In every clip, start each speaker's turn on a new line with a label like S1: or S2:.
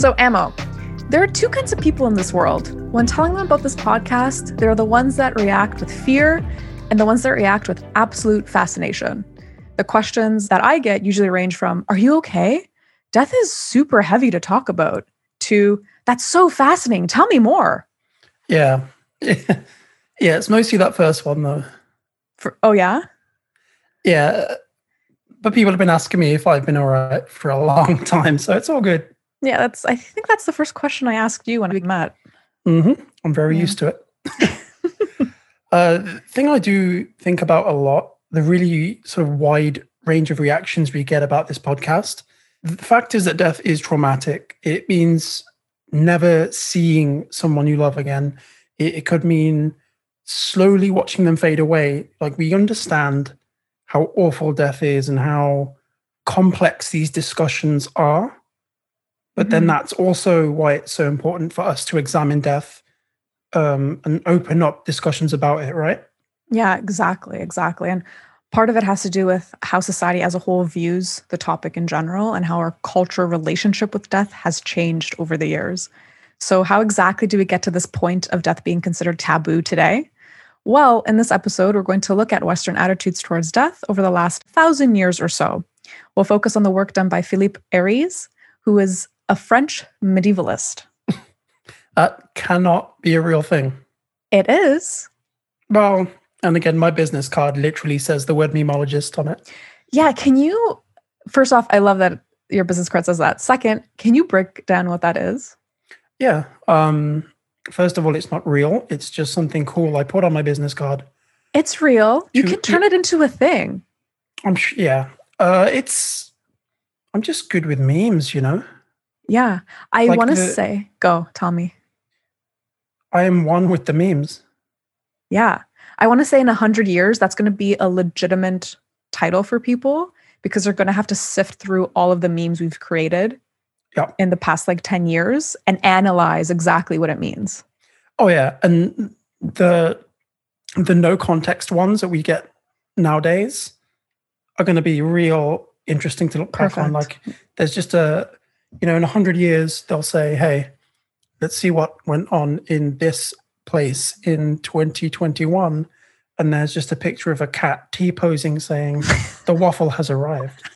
S1: So, Ammo, there are two kinds of people in this world. When telling them about this podcast, there are the ones that react with fear and the ones that react with absolute fascination. The questions that I get usually range from, Are you okay? Death is super heavy to talk about, to, That's so fascinating. Tell me more.
S2: Yeah. yeah, it's mostly that first one, though.
S1: For, oh, yeah?
S2: Yeah. Uh, but people have been asking me if I've been all right for a long time. So it's all good.
S1: Yeah, that's. I think that's the first question I asked you when we met.
S2: Mm-hmm. I'm very yeah. used to it. uh, the thing I do think about a lot, the really sort of wide range of reactions we get about this podcast. The fact is that death is traumatic. It means never seeing someone you love again. It, it could mean slowly watching them fade away. Like we understand how awful death is and how complex these discussions are. But mm-hmm. then that's also why it's so important for us to examine death um, and open up discussions about it, right?
S1: Yeah, exactly, exactly. And part of it has to do with how society as a whole views the topic in general and how our cultural relationship with death has changed over the years. So, how exactly do we get to this point of death being considered taboo today? Well, in this episode, we're going to look at Western attitudes towards death over the last thousand years or so. We'll focus on the work done by Philippe Aries, who is a French medievalist.
S2: that cannot be a real thing.
S1: It is.
S2: Well, and again, my business card literally says the word memologist on it.
S1: Yeah. Can you, first off, I love that your business card says that. Second, can you break down what that is?
S2: Yeah. Um, first of all, it's not real. It's just something cool I put on my business card.
S1: It's real. You to, can turn it into a thing.
S2: I'm sure. Yeah. Uh, it's. I'm just good with memes, you know.
S1: Yeah. I like want to say, go, Tommy.
S2: I am one with the memes.
S1: Yeah. I want to say in a hundred years, that's going to be a legitimate title for people because they're going to have to sift through all of the memes we've created
S2: yeah.
S1: in the past like 10 years and analyze exactly what it means.
S2: Oh yeah, and the the no context ones that we get nowadays are going to be real interesting to look Perfect. back on. Like there's just a you know in a hundred years they'll say, hey, let's see what went on in this place in 2021 and there's just a picture of a cat T posing saying the waffle has arrived.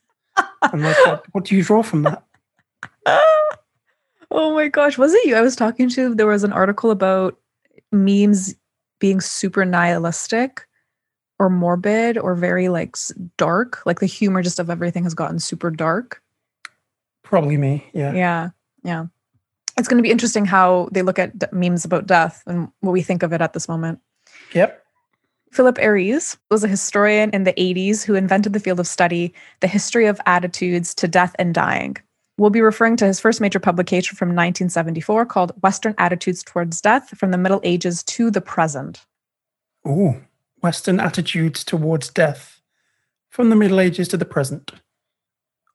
S2: And like, what, what do you draw from that?
S1: oh my gosh. Was it you I was talking to? There was an article about memes being super nihilistic or morbid or very like dark. Like the humor just of everything has gotten super dark.
S2: Probably me. Yeah.
S1: Yeah. Yeah. It's going to be interesting how they look at d- memes about death and what we think of it at this moment.
S2: Yep.
S1: Philip Aries was a historian in the 80s who invented the field of study, the history of attitudes to death and dying. We'll be referring to his first major publication from 1974 called Western Attitudes Towards Death from the Middle Ages to the Present.
S2: Ooh, Western Attitudes Towards Death from the Middle Ages to the Present.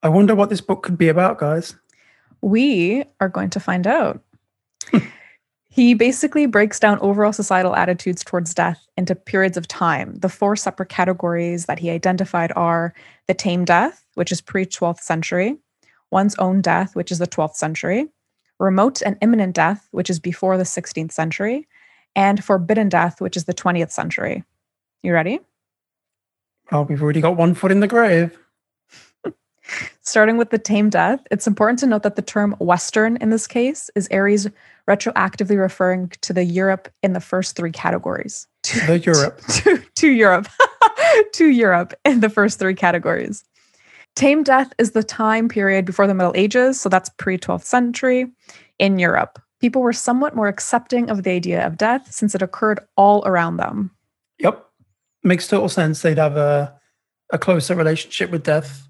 S2: I wonder what this book could be about, guys.
S1: We are going to find out. he basically breaks down overall societal attitudes towards death into periods of time. The four separate categories that he identified are the tame death, which is pre 12th century, one's own death, which is the 12th century, remote and imminent death, which is before the 16th century, and forbidden death, which is the 20th century. You ready?
S2: Oh, we've already got one foot in the grave.
S1: Starting with the tame death, it's important to note that the term Western in this case is Aries retroactively referring to the Europe in the first three categories.
S2: To, the Europe.
S1: To, to, to Europe. to Europe in the first three categories. Tame death is the time period before the Middle Ages, so that's pre 12th century in Europe. People were somewhat more accepting of the idea of death since it occurred all around them.
S2: Yep. Makes total sense. They'd have a, a closer relationship with death.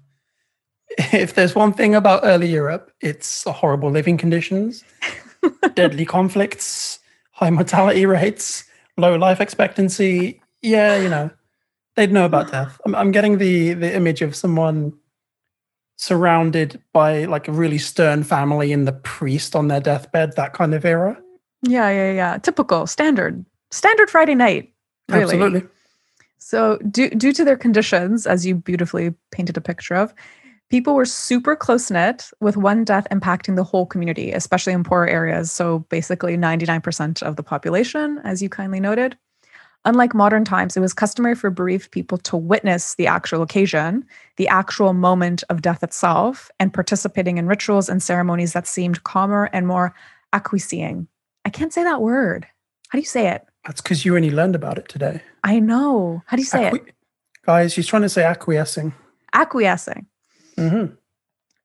S2: If there's one thing about early Europe, it's horrible living conditions, deadly conflicts, high mortality rates, low life expectancy. Yeah, you know, they'd know about death. I'm, I'm getting the the image of someone surrounded by like a really stern family and the priest on their deathbed, that kind of era.
S1: Yeah, yeah, yeah. Typical, standard, standard Friday night. Really.
S2: Absolutely.
S1: So, due, due to their conditions, as you beautifully painted a picture of, People were super close knit, with one death impacting the whole community, especially in poorer areas. So basically, 99% of the population, as you kindly noted. Unlike modern times, it was customary for bereaved people to witness the actual occasion, the actual moment of death itself, and participating in rituals and ceremonies that seemed calmer and more acquiescing. I can't say that word. How do you say it?
S2: That's because you only learned about it today.
S1: I know. How do you say
S2: Acqui-
S1: it?
S2: Guys, she's trying to say acquiescing.
S1: Acquiescing.
S2: Hmm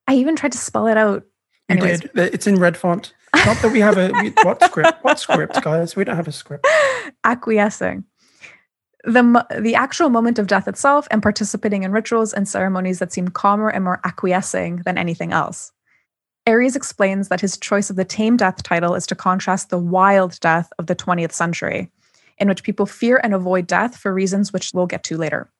S1: I even tried to spell it out.
S2: You
S1: Anyways.
S2: did. It's in red font. Not that we have a we, what script? What script, guys? We don't have a script.
S1: acquiescing. The, the actual moment of death itself and participating in rituals and ceremonies that seem calmer and more acquiescing than anything else. Aries explains that his choice of the tame death title is to contrast the wild death of the 20th century, in which people fear and avoid death for reasons which we'll get to later.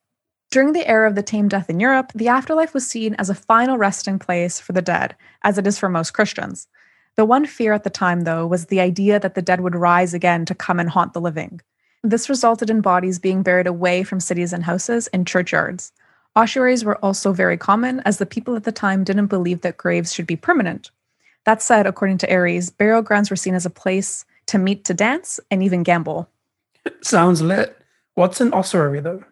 S1: During the era of the tame death in Europe, the afterlife was seen as a final resting place for the dead, as it is for most Christians. The one fear at the time, though, was the idea that the dead would rise again to come and haunt the living. This resulted in bodies being buried away from cities and houses in churchyards. Ossuaries were also very common, as the people at the time didn't believe that graves should be permanent. That said, according to Aries, burial grounds were seen as a place to meet to dance and even gamble.
S2: Sounds lit. What's an ossuary though?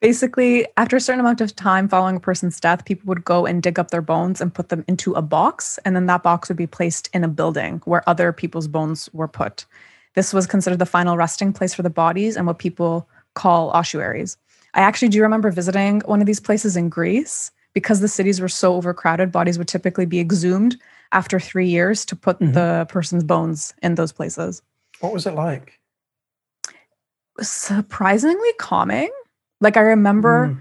S1: Basically, after a certain amount of time following a person's death, people would go and dig up their bones and put them into a box, and then that box would be placed in a building where other people's bones were put. This was considered the final resting place for the bodies and what people call ossuaries. I actually do remember visiting one of these places in Greece because the cities were so overcrowded, bodies would typically be exhumed after three years to put
S2: Mhm.
S1: the person's bones in those places.
S2: What was it like?
S1: Surprisingly calming. Like I remember
S2: Mm.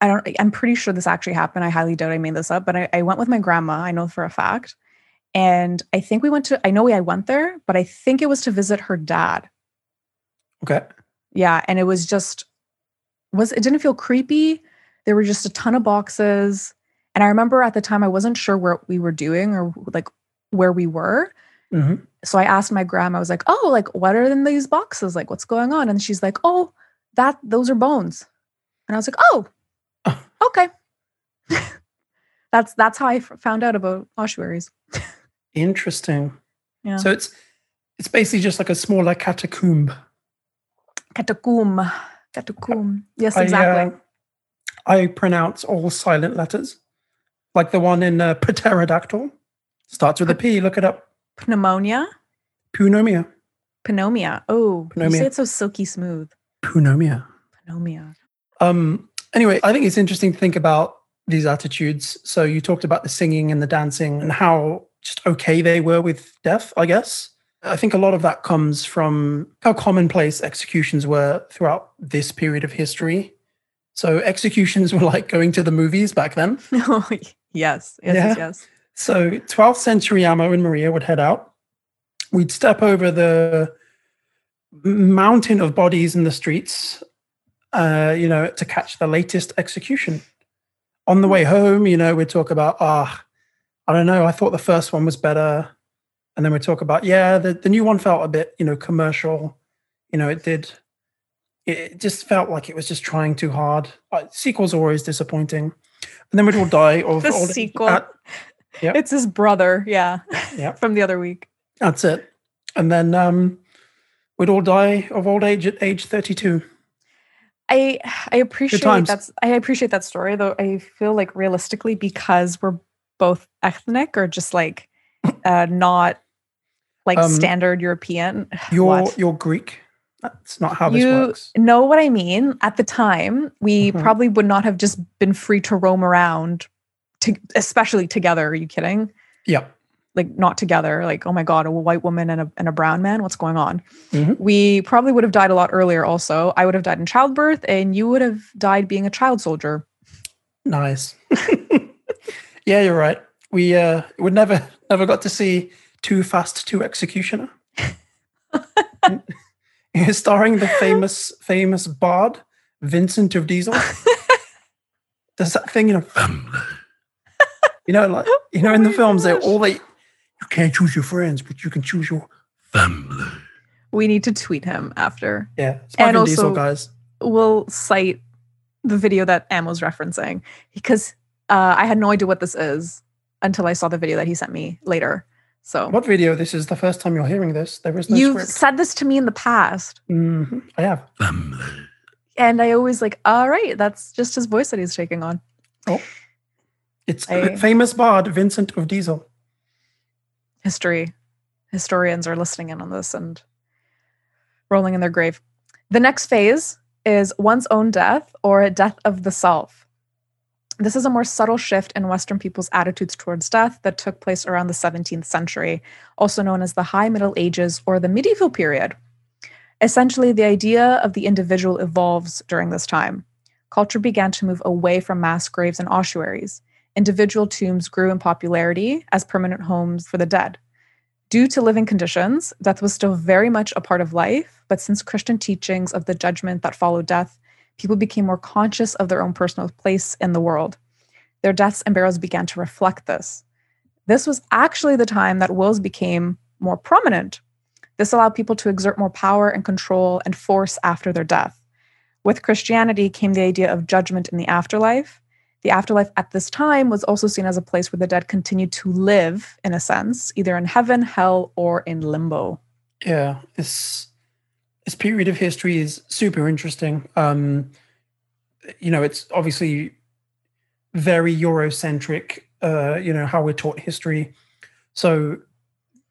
S1: I don't I'm pretty sure this actually happened. I highly doubt I made this up, but I, I went with my grandma, I know for a fact. And I think we went to I know I went there, but I think it was to visit her dad.
S2: Okay.
S1: Yeah. And it was just was it didn't feel creepy. There were just a ton of boxes. And I remember at the time I wasn't sure what we were doing or like where we were.
S2: hmm
S1: So I asked my grandma, I was like, oh, like what are in these boxes? Like what's going on? And she's like, oh, that those are bones. And I was like, oh, okay. that's that's how I f- found out about ossuaries.
S2: Interesting.
S1: Yeah.
S2: So it's it's basically just like a smaller catacomb.
S1: Catacomb. Catacomb. Yes,
S2: I,
S1: exactly.
S2: uh, I pronounce all silent letters, like the one in uh, pterodactyl. Starts with a P. Look it up.
S1: Pneumonia.
S2: Pneumonia.
S1: Pneumonia. Oh, you say it so silky smooth.
S2: Pneumonia.
S1: Pneumonia.
S2: Um. Anyway, I think it's interesting to think about these attitudes. So you talked about the singing and the dancing and how just okay they were with death. I guess I think a lot of that comes from how commonplace executions were throughout this period of history. So executions were like going to the movies back then.
S1: Yes. Yes,
S2: Yeah.
S1: yes, yes.
S2: So 12th century Amo and Maria would head out. We'd step over the mountain of bodies in the streets, uh, you know, to catch the latest execution. On the way home, you know, we'd talk about, ah, I don't know, I thought the first one was better. And then we'd talk about, yeah, the, the new one felt a bit, you know, commercial. You know, it did, it just felt like it was just trying too hard. Uh, sequels are always disappointing. And then we'd all die of
S1: The
S2: old-
S1: sequel.
S2: at- Yep.
S1: It's his brother. Yeah.
S2: Yeah.
S1: From the other week.
S2: That's it. And then um, we'd all die of old age at age 32.
S1: I I appreciate that's I appreciate that story though. I feel like realistically because we're both ethnic or just like uh not like
S2: Um,
S1: standard European.
S2: You're,
S1: What?
S2: you're Greek. That's not how this
S1: you
S2: works.
S1: know what I mean? At the time, we
S2: Mhm.
S1: probably would not have just been free to roam around to especially together. Are you kidding?
S2: Yeah.
S1: Like not together, like, oh my God, a white woman and a and a brown man. What's going on?
S2: Mhm.
S1: We probably would have died a lot earlier also. I would have died in childbirth and you would have died being a child soldier.
S2: Nice. yeah, you're right. We uh, would never, never got to see Too Fast to Executioner. Starring the famous, famous bard, Vincent of Diesel. Does that thing, you know, family. You know, like, you know, in the
S1: Oh
S2: films, they
S1: gosh.
S2: all they, you can't choose your friends, but you can choose your family.
S1: We need to tweet him after.
S2: Yeah, it's my
S1: And
S2: Vin Diesel, guys.
S1: We'll cite the video that Am was referencing because Uh, I had no idea what this is until I saw the video that he sent me later. So
S2: What video? This is the first time you're hearing this. There is no
S1: you've
S2: script.
S1: said this to me in the past,
S2: Mhm, I have. Family.
S1: and I always like, all right, that's just his voice that he's taking on. Oh.
S2: It's
S1: I-
S2: famous bard Vincent of Diesel.
S1: History historians are listening in on this and rolling in their grave. The next phase is one's own death or death of the self. This is a more subtle shift in Western people's attitudes towards death that took place around the 17th century, also known as the High Middle Ages or the medieval period. Essentially, the idea of the individual evolves during this time. Culture began to move away from mass graves and ossuaries individual tombs grew in popularity as permanent homes for the dead. Due to living conditions, death was still very much a part of life, but since Christian teachings of the judgment that followed death, people became more conscious of their own personal place in the world. Their deaths and burials began to reflect this. This was actually the time that wills became more prominent. This allowed people to exert more power and control and force after their death. With Christianity came the idea of judgment in the afterlife, the afterlife at this time was also seen as a place where the dead continued to live, in a sense, either in heaven, hell, or in limbo.
S2: Yeah, this this period of history is super interesting. Um, you know, it's obviously very Eurocentric. Uh, you know how we're taught history. So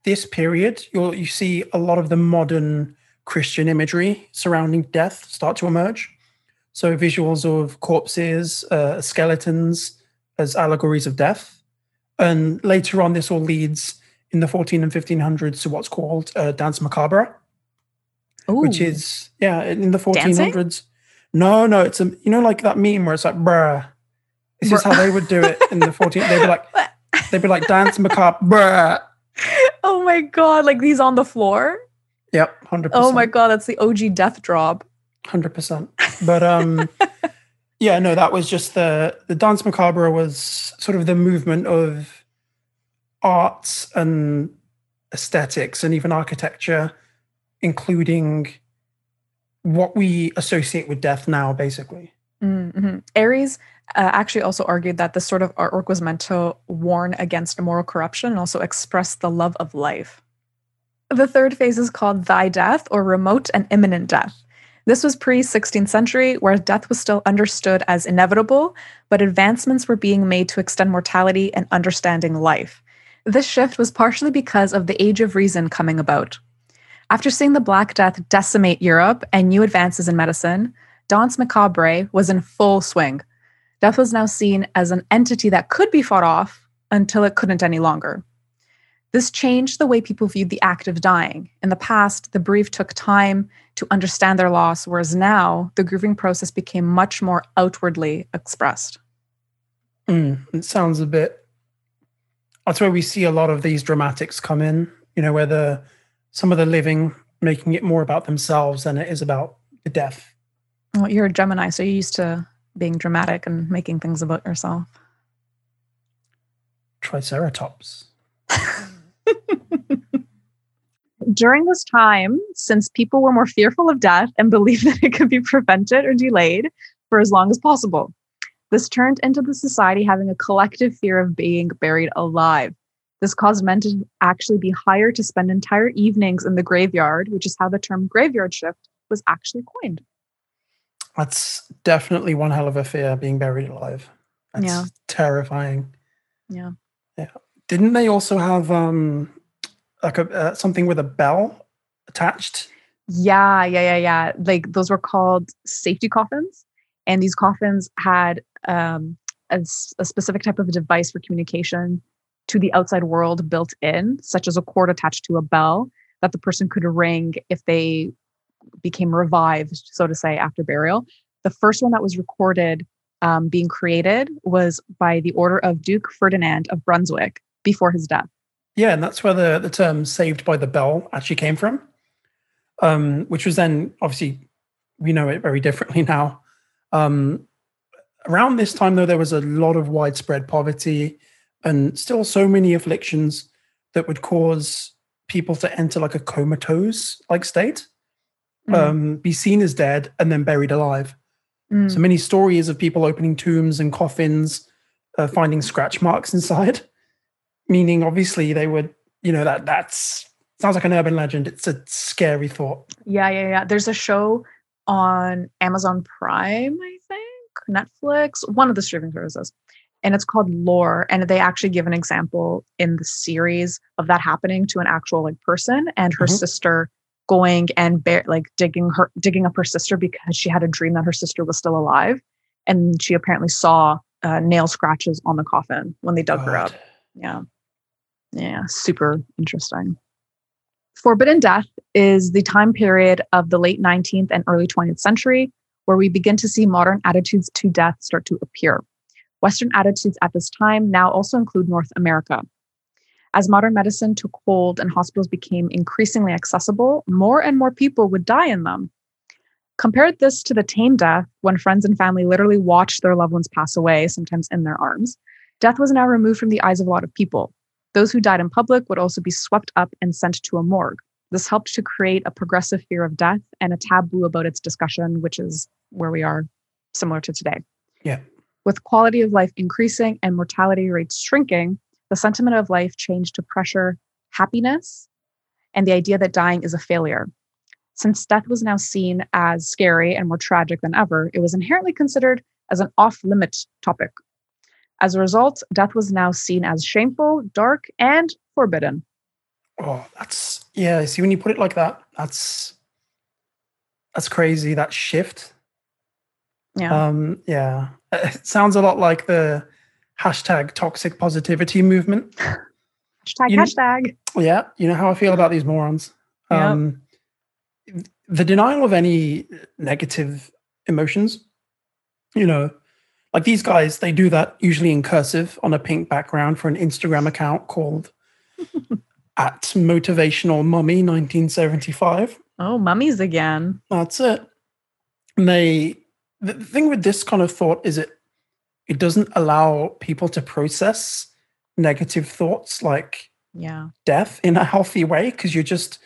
S2: this period, you'll you see a lot of the modern Christian imagery surrounding death start to emerge. So visuals of corpses, uh, skeletons as allegories of death, and later on, this all leads in the 14 and 1500s to what's called uh, danse macabre, which is yeah in the
S1: Dancing?
S2: 1400s. No, no, it's a you know like that meme where it's like bruh. This is how they would do it in the 14. They'd be like they'd be like danse macabre, bruh.
S1: oh my god, like these on the floor.
S2: Yep, hundred
S1: Oh
S2: percent.
S1: Oh my god, that's the OG death drop.
S2: Hundred percent. But um, yeah, no, that was just the the danse macabre was sort of the movement of arts and aesthetics and even architecture, including what we associate with death now, basically.
S1: Mm-hmm. Aries uh, actually also argued that this sort of artwork was meant to warn against moral corruption and also express the love of life. The third phase is called thy death or remote and imminent death. This was pre 16th century, where death was still understood as inevitable, but advancements were being made to extend mortality and understanding life. This shift was partially because of the Age of Reason coming about. After seeing the Black Death decimate Europe and new advances in medicine, Danse Macabre was in full swing. Death was now seen as an entity that could be fought off until it couldn't any longer. This changed the way people viewed the act of dying. In the past, the bereaved took time to understand their loss, whereas now the grieving process became much more outwardly expressed.
S2: Mm, it sounds a bit. That's where we see a lot of these dramatics come in. You know, where the some of the living making it more about themselves than it is about the death.
S1: Well, you're a Gemini, so you're used to being dramatic and making things about yourself.
S2: Triceratops.
S1: During this time, since people were more fearful of death and believed that it could be prevented or delayed for as long as possible, this turned into the society having a collective fear of being buried alive. This caused men to actually be hired to spend entire evenings in the graveyard, which is how the term graveyard shift was actually coined.
S2: That's definitely one hell of a fear being buried alive. That's
S1: Yeah.
S2: terrifying.
S1: Yeah.
S2: Yeah. Didn't they also have um like a uh, something with a bell attached?
S1: Yeah, yeah, yeah, yeah. Like those were called safety coffins, and these coffins had um, a, a specific type of device for communication to the outside world built in, such as a cord attached to a bell that the person could ring if they became revived, so to say, after burial. The first one that was recorded um, being created was by the order of Duke Ferdinand of Brunswick before his death.
S2: Yeah, and that's where the, the term saved by the bell actually came from. Um, which was then obviously we know it very differently now. Um, around this time, though, there was a lot of widespread poverty and still so many afflictions that would cause people to enter like a comatose like state,
S1: Mm.
S2: um, be seen as dead, and then buried alive.
S1: Mm.
S2: So many stories of people opening tombs and coffins uh, finding scratch marks inside, meaning obviously they would, you know, that that's sounds like an urban legend. It's a scary thought.
S1: Yeah, yeah, yeah. There's a show on Amazon Prime, I think, Netflix, one of the streaming services, and it's called Lore. And they actually give an example in the series of that happening to an actual like person and her mm-hmm. sister going and bear, like digging her digging up her sister because she had a dream that her sister was still alive and she apparently saw uh, nail scratches on the coffin when they dug God. her up yeah yeah super interesting forbidden death is the time period of the late 19th and early 20th century where we begin to see modern attitudes to death start to appear western attitudes at this time now also include north america as modern medicine took hold and hospitals became increasingly accessible, more and more people would die in them. Compare this to the tame death when friends and family literally watched their loved ones pass away, sometimes in their arms. Death was now removed from the eyes of a lot of people. Those who died in public would also be swept up and sent to a morgue. This helped to create a progressive fear of death and a taboo about its discussion, which is where we are similar to today.
S2: Yeah.
S1: With quality of life increasing and mortality rates shrinking, the sentiment of life changed to pressure, happiness, and the idea that dying is a failure. Since death was now seen as scary and more tragic than ever, it was inherently considered as an off limit topic. As a result, death was now seen as shameful, dark, and forbidden.
S2: Oh, that's yeah. See, when you put it like that, that's that's crazy. That shift.
S1: Yeah.
S2: Um. Yeah. It sounds a lot like the hashtag toxic positivity movement.
S1: Hashtag, you hashtag.
S2: yeah, you know how I feel about these morons. Yep. Um, the denial of any negative emotions, you know, like these guys, they do that usually in cursive on a pink background for an Instagram account called at motivational mummy 1975.
S1: Oh, mummies again.
S2: That's it. And they, the thing with this kind of thought is it it doesn't allow people to process negative thoughts like
S1: yeah
S2: death in a healthy way because you're just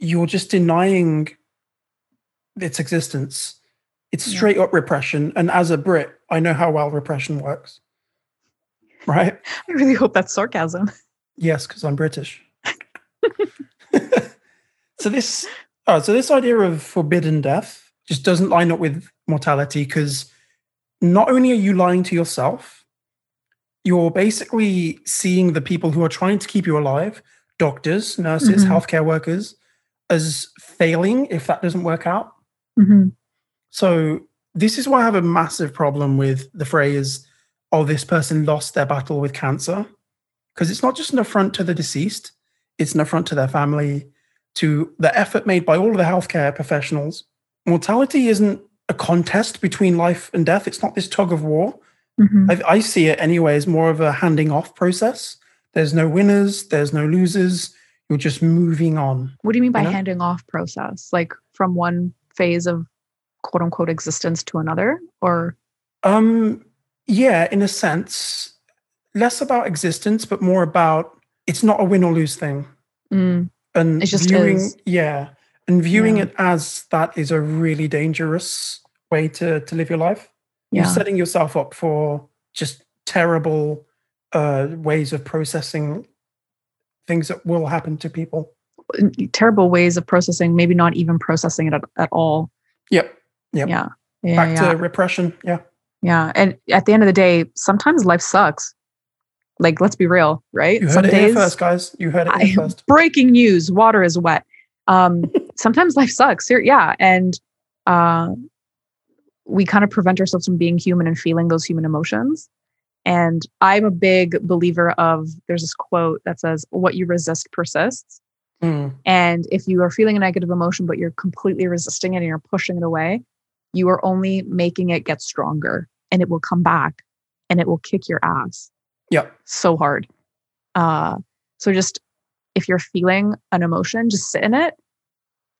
S2: you're just denying its existence it's straight yeah. up repression and as a brit i know how well repression works right
S1: i really hope that's sarcasm
S2: yes because i'm british so this oh, so this idea of forbidden death just doesn't line up with mortality because not only are you lying to yourself, you're basically seeing the people who are trying to keep you alive, doctors, nurses, mm-hmm. healthcare workers, as failing if that doesn't work out.
S1: Mm-hmm.
S2: So, this is why I have a massive problem with the phrase, oh, this person lost their battle with cancer. Because it's not just an affront to the deceased, it's an affront to their family, to the effort made by all of the healthcare professionals. Mortality isn't a contest between life and death. It's not this tug of war. Mm-hmm. I, I, see it anyway as more of a handing off process. There's no winners, there's no losers. You're just moving on.
S1: What do you mean by you know? handing off process? Like from one phase of quote unquote existence to another, or?
S2: Um, yeah, in a sense, less about existence, but more about it's not a win or lose thing.
S1: Mm.
S2: And
S1: it just
S2: viewing,
S1: is.
S2: yeah, and viewing yeah. it as that is a really dangerous way to to live your life yeah. you're setting yourself up for just terrible uh, ways of processing things that will happen to people
S1: terrible ways of processing maybe not even processing it at, at all
S2: yep yep
S1: yeah, yeah
S2: back yeah. to repression yeah
S1: yeah and at the end of the day sometimes life sucks like let's be real right
S2: you heard Some it days, first guys you heard it I, first
S1: breaking news water is wet um, sometimes life sucks. Yeah. And uh, we kind of prevent ourselves from being human and feeling those human emotions. And I'm a big believer of there's this quote that says, What you resist persists. Mm. And if you are feeling a negative emotion, but you're completely resisting it and you're pushing it away, you are only making it get stronger and it will come back and it will kick your ass.
S2: Yep.
S1: So hard. Uh, so just if you're feeling an emotion, just sit in it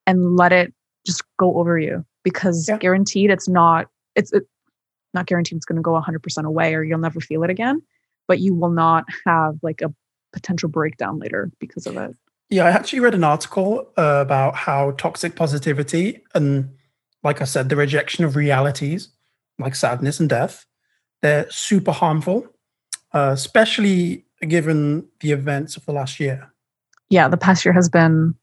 S1: and let it just go over you because yeah. guaranteed it's not it's it, not guaranteed it's going to go 100% away or you'll never feel it again but you will not have like a potential breakdown later because of it
S2: yeah i actually read an article uh, about how toxic positivity and like i said the rejection of realities like sadness and death they're super harmful uh, especially given the events of the last year.
S1: Yeah, the past year has been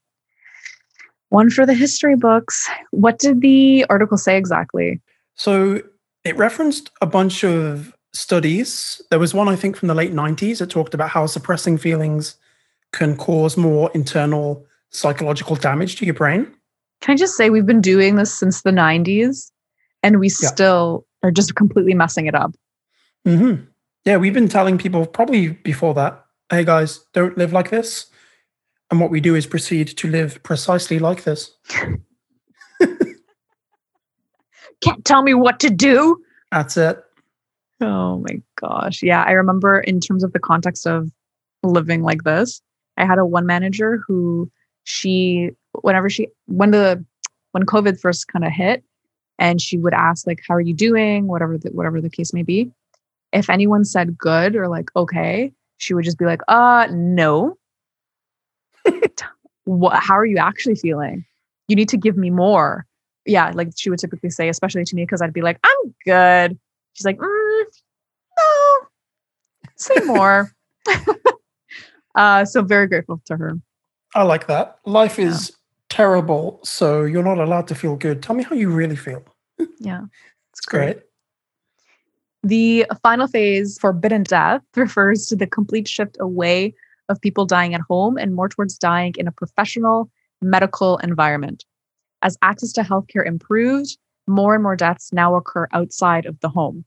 S1: one for the history books. What did the article say exactly?
S2: So it referenced a bunch of studies. There was one, I think, from the late 90s that talked about how suppressing feelings can cause more internal psychological damage to your brain.
S1: Can I just say we've been doing this since the 90s and we yeah. still are just completely messing it up.
S2: Mm-hmm. Yeah, we've been telling people probably before that, hey guys, don't live like this. And what we do is proceed to live precisely like this.
S1: Can't tell me what to do.
S2: That's it.
S1: Oh my gosh. Yeah. I remember in terms of the context of living like this, I had a one manager who she, whenever she, when the, when COVID first kind of hit, and she would ask like, "How are you doing?" Whatever the, whatever the case may be. If anyone said good or like okay, she would just be like, "Uh, no." what? How are you actually feeling? You need to give me more. Yeah, like she would typically say, especially to me, because I'd be like, "I'm good." She's like, mm, "No, say more." uh, so very grateful to her.
S2: I like that. Life is yeah. terrible, so you're not allowed to feel good. Tell me how you really feel.
S1: yeah,
S2: it's great. great.
S1: The final phase, forbidden death, refers to the complete shift away of people dying at home and more towards dying in a professional medical environment. As access to healthcare improved, more and more deaths now occur outside of the home.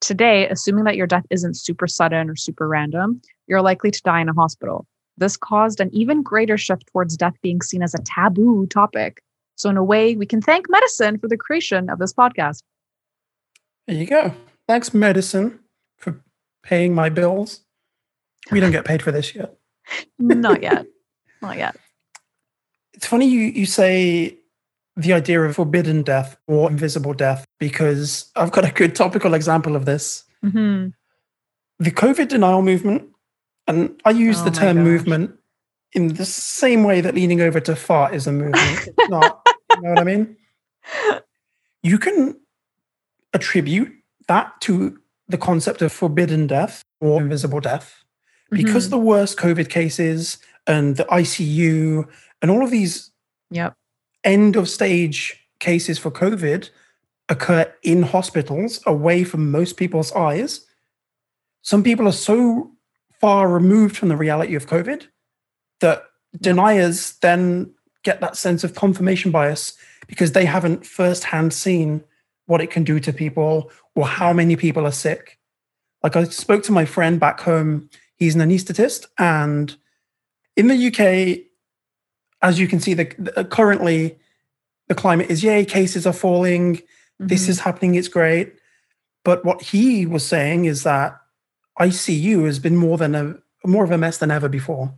S1: Today, assuming that your death isn't super sudden or super random, you're likely to die in a hospital. This caused an even greater shift towards death being seen as a taboo topic. So, in a way, we can thank medicine for the creation of this podcast.
S2: There you go. Thanks, medicine, for paying my bills. We don't get paid for this yet.
S1: Not yet. Not yet.
S2: It's funny you, you say the idea of forbidden death or invisible death because I've got a good topical example of this. Mm-hmm. The COVID denial movement, and I use oh the term movement in the same way that leaning over to fart is a movement. It's not, you know what I mean? You can attribute that to the concept of forbidden death or invisible death because mm-hmm. the worst COVID cases and the ICU and all of these
S1: yep.
S2: end of stage cases for COVID occur in hospitals away from most people's eyes. Some people are so far removed from the reality of COVID that deniers then get that sense of confirmation bias because they haven't firsthand seen what it can do to people or how many people are sick. Like I spoke to my friend back home, he's an anesthetist, and in the UK, as you can see, the, the currently the climate is yay, cases are falling, mm-hmm. this is happening, it's great. But what he was saying is that ICU has been more than a more of a mess than ever before.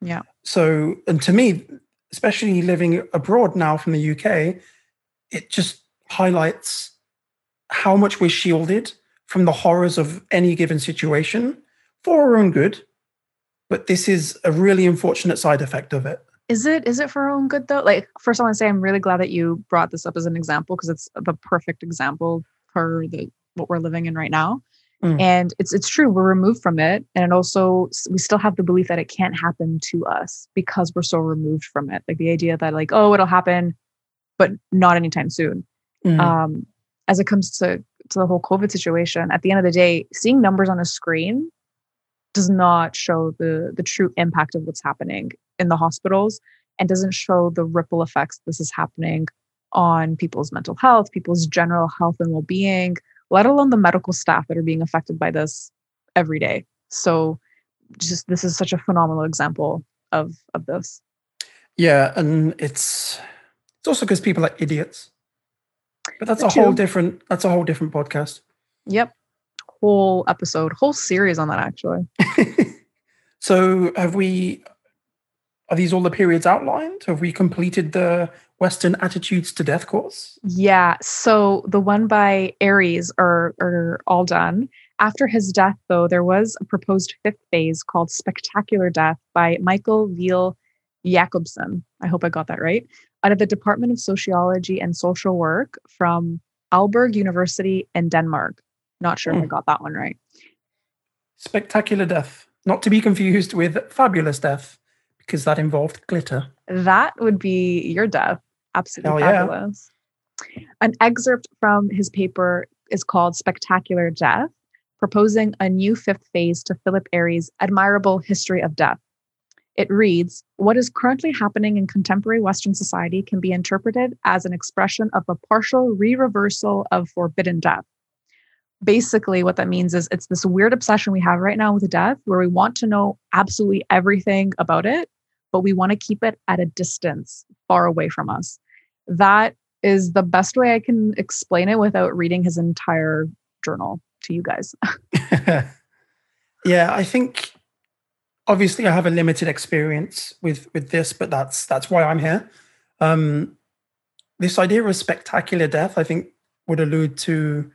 S1: Yeah.
S2: So, and to me, especially living abroad now from the UK, it just highlights how much we're shielded from the horrors of any given situation for our own good. But this is a really unfortunate side effect of it.
S1: Is it is it for our own good though? Like first I want to say I'm really glad that you brought this up as an example because it's the perfect example for the what we're living in right now. Mm. And it's it's true, we're removed from it. And it also we still have the belief that it can't happen to us because we're so removed from it. Like the idea that like, oh, it'll happen, but not anytime soon. Mm. Um, as it comes to to the whole COVID situation, at the end of the day, seeing numbers on a screen does not show the the true impact of what's happening in the hospitals and doesn't show the ripple effects this is happening on people's mental health, people's general health and well-being, let alone the medical staff that are being affected by this every day. So just this is such a phenomenal example of of this.
S2: Yeah, and it's it's also because people are idiots. But that's a whole different that's a whole different podcast.
S1: Yep. Whole episode, whole series on that actually.
S2: so have we are these all the periods outlined? Have we completed the Western Attitudes to Death course?
S1: Yeah. So the one by Aries are, are all done. After his death, though, there was a proposed fifth phase called Spectacular Death by Michael Hviid Jacobsen. I hope I got that right. Out of the Department of Sociology and Social Work from Aalborg University in Denmark. Not sure mm. if I hmm. got that one right.
S2: Spectacular Death, not to be confused with Fabulous Death, because that involved glitter.
S1: That would be your death. Absolutely Hell fabulous. Yeah. An excerpt from his paper is called Spectacular Death, proposing a new fifth phase to Philip Airy's admirable history of death. It reads What is currently happening in contemporary Western society can be interpreted as an expression of a partial re reversal of forbidden death basically what that means is it's this weird obsession we have right now with death where we want to know absolutely everything about it but we want to keep it at a distance far away from us that is the best way i can explain it without reading his entire journal to you guys
S2: yeah i think obviously i have a limited experience with with this but that's that's why i'm here um this idea of spectacular death i think would allude to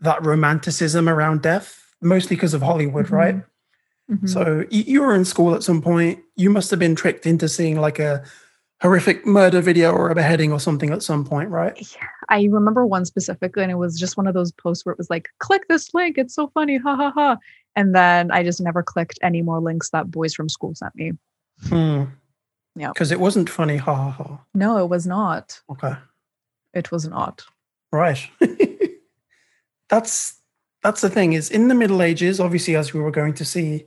S2: that romanticism around death, mostly because of Hollywood, mm-hmm. right? Mm-hmm. So you were in school at some point. You must have been tricked into seeing like a horrific murder video or a beheading or something at some point, right?
S1: Yeah, I remember one specifically, and it was just one of those posts where it was like, "Click this link. It's so funny, ha ha ha." And then I just never clicked any more links that boys from school sent me.
S2: Hmm. Yeah, because it wasn't funny, ha ha ha.
S1: No, it was not.
S2: Okay,
S1: it was not.
S2: Right. that's that's the thing is in the Middle Ages, obviously, as we were going to see,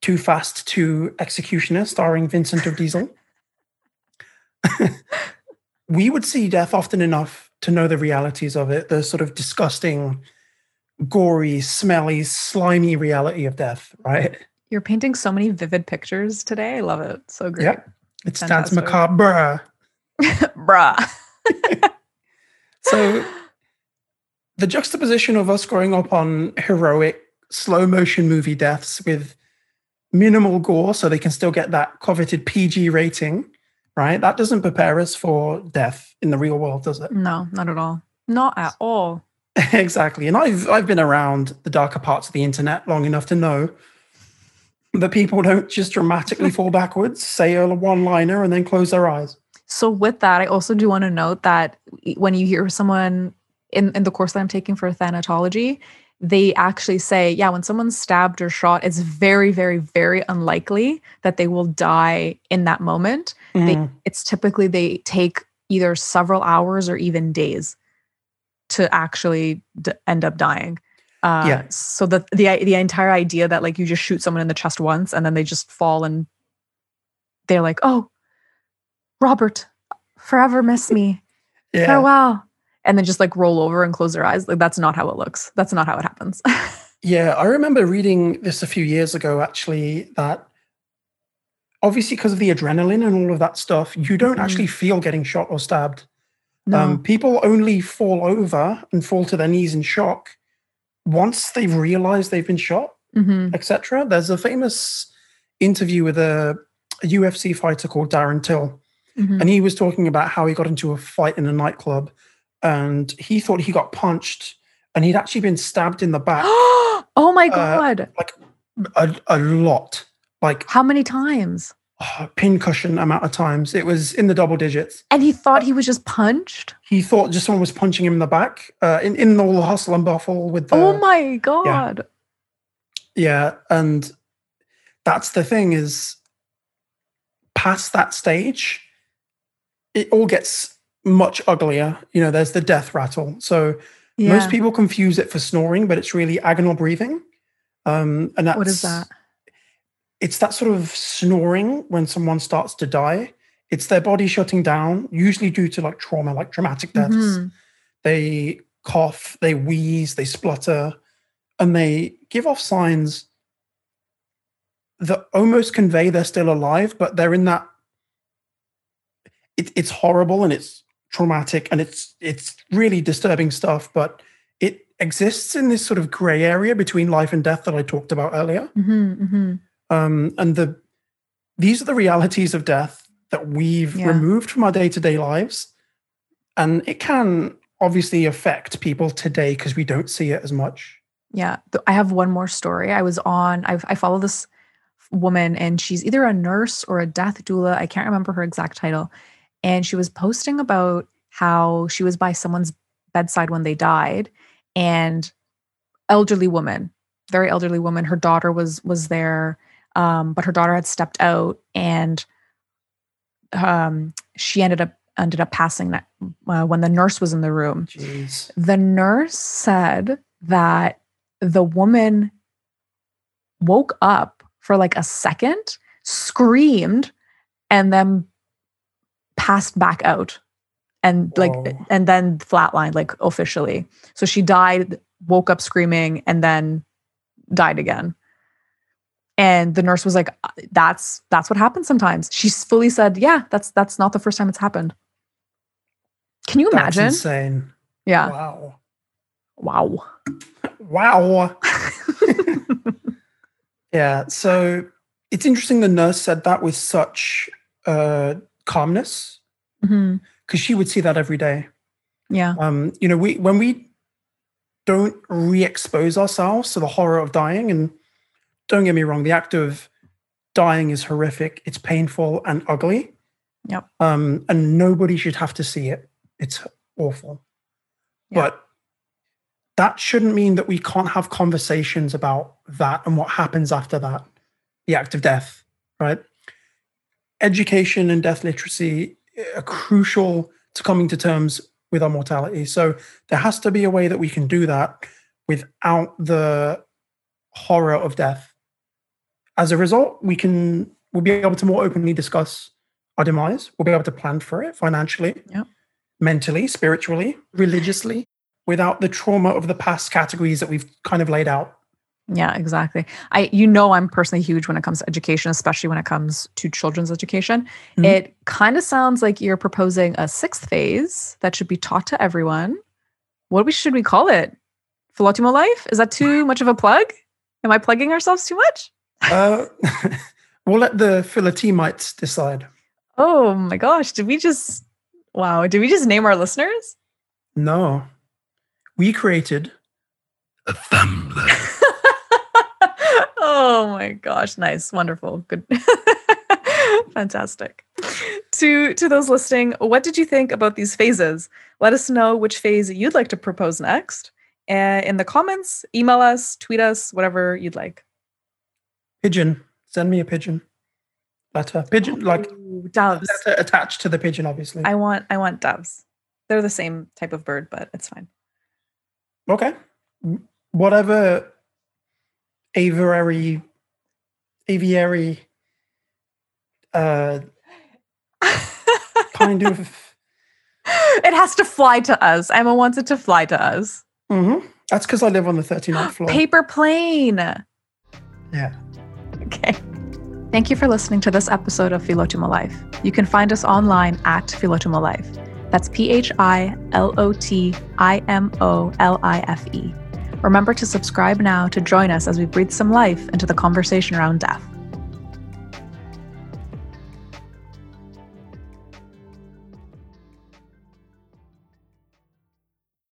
S2: Too Fast to Executioner, starring Vincent of Diesel. we would see death often enough to know the realities of it, the sort of disgusting, gory, smelly, slimy reality of death, right?
S1: You're painting so many vivid pictures today. I love it. So great.
S2: Yep. It's Danse Macabre.
S1: Bruh.
S2: so the juxtaposition of us growing up on heroic slow motion movie deaths with minimal gore so they can still get that coveted PG rating, right? That doesn't prepare us for death in the real world, does it?
S1: No, not at all. Not at all.
S2: exactly. And I've I've been around the darker parts of the internet long enough to know that people don't just dramatically fall backwards, say a one liner, and then close their eyes.
S1: So, with that, I also do want to note that when you hear someone in, in the course that I'm taking for thanatology, they actually say, yeah, when someone's stabbed or shot, it's very, very, very unlikely that they will die in that moment. Mm. They, it's typically they take either several hours or even days to actually d- end up dying. Uh, yeah. So the the the entire idea that like you just shoot someone in the chest once and then they just fall and they're like, oh, Robert, forever miss me. Yeah. Farewell and then just like roll over and close their eyes. Like that's not how it looks. That's not how it happens.
S2: yeah, I remember reading this a few years ago actually that obviously because of the adrenaline and all of that stuff, you don't mm-hmm. actually feel getting shot or stabbed. No. Um, people only fall over and fall to their knees in shock once they've realized they've been shot, mm-hmm. etc. There's a famous interview with a, a UFC fighter called Darren Till, mm-hmm. and he was talking about how he got into a fight in a nightclub and he thought he got punched and he'd actually been stabbed in the back.
S1: oh my uh, god!
S2: Uh, like a, a lot. Like
S1: how many times?
S2: Oh, pincushion amount of times. It was in the double digits.
S1: And he thought uh, he was just punched.
S2: He thought just someone was punching him in the back. Uh, in in all the hustle and buffle with the.
S1: Oh my god!
S2: Yeah. yeah, and that's the thing is, past that stage, it all gets much uglier. You know, there's the death rattle. So yeah. most people confuse it for snoring, but it's really agonal breathing. Um, and that's
S1: what is that?
S2: It's that sort of snoring when someone starts to die. It's their body shutting down, usually due to like trauma, like traumatic deaths. Mm-hmm. They cough, they wheeze, they splutter, and they give off signs that almost convey they're still alive, but they're in that. It, it's horrible and it's traumatic and it's it's really disturbing stuff but it exists in this sort of gray area between life and death that i talked about earlier. Mm-hmm, mm-hmm. Um, and the these are the realities of death that we've yeah. removed from our day-to-day lives. And it can obviously affect people today because we don't see it as much.
S1: Yeah i have one more story. I was on I've, i follow this woman and she's either a nurse or a death doula. I can't remember her exact title and she was posting about how she was by someone's bedside when they died and elderly woman very elderly woman. Her daughter was was there, um, but her daughter had stepped out, and um, she ended up ended up passing that uh, when the nurse was in the room.
S2: Jeez.
S1: The nurse said that the woman woke up for like a second, screamed, and then passed back out and like
S2: Whoa.
S1: and then flatlined like officially so she died woke up screaming and then died again and the nurse was like "Uh, that's that's what happens sometimes she fully said yeah that's that's not the first time it's happened can you
S2: That's
S1: imagine
S2: insane.
S1: yeah
S2: Wow.
S1: wow
S2: Wow. Yeah. So it's interesting the nurse said that with such uh, calmness because she would see that every day.
S1: yeah
S2: Um, you know, we when we don't re-expose ourselves to the horror of dying, and don't get me wrong, the act of dying is horrific. It's painful and ugly.
S1: Yep.
S2: Um, and nobody should have to see it. It's awful. But that shouldn't mean that we can't have conversations about that and what happens after that, the act of death, right? Education and death literacy are crucial to coming to terms with our mortality. So there has to be a way that we can do that without the horror of death. As a result, we can we'll be able to more openly discuss our demise. We'll be able to plan for it financially,
S1: Yep.
S2: mentally, spiritually, religiously, without the trauma of the past categories that we've kind of laid out.
S1: Yeah, exactly. I you know I'm personally huge when it comes to education, especially when it comes to children's education.
S2: Mhm.
S1: It kind of sounds like you're proposing a sixth phase that should be taught to everyone. What we should we call it? Philotimo life? Is that too much of a plug? Am I plugging ourselves too much?
S2: Uh, we'll let the Philotemites decide.
S1: Oh my gosh, did we just wow, did we just name our listeners?
S2: No, we created
S3: a Thumbler.
S1: oh my gosh, nice, wonderful, good, fantastic. To to those listening, what did you think about these phases? Let us know which phase you'd like to propose next. Uh, in the comments, email us, tweet us, whatever you'd like.
S2: pigeon. Send me a pigeon letter. Pigeon, like
S1: Ooh, doves.
S2: attached to the pigeon, obviously.
S1: I want I want doves. They're the same type of bird, but it's fine.
S2: Okay. Whatever aviary, aviary, uh, kind of.
S1: it has to fly to us. Emma wants it to fly to us.
S2: Mhm. That's because I live on the 39th floor.
S1: Paper plane.
S2: Yeah.
S1: Okay. Thank you for listening to this episode of Philotimo Life. You can find us online at Philotimo Life. That's P Remember to subscribe now to join us as we breathe some life into the conversation around death.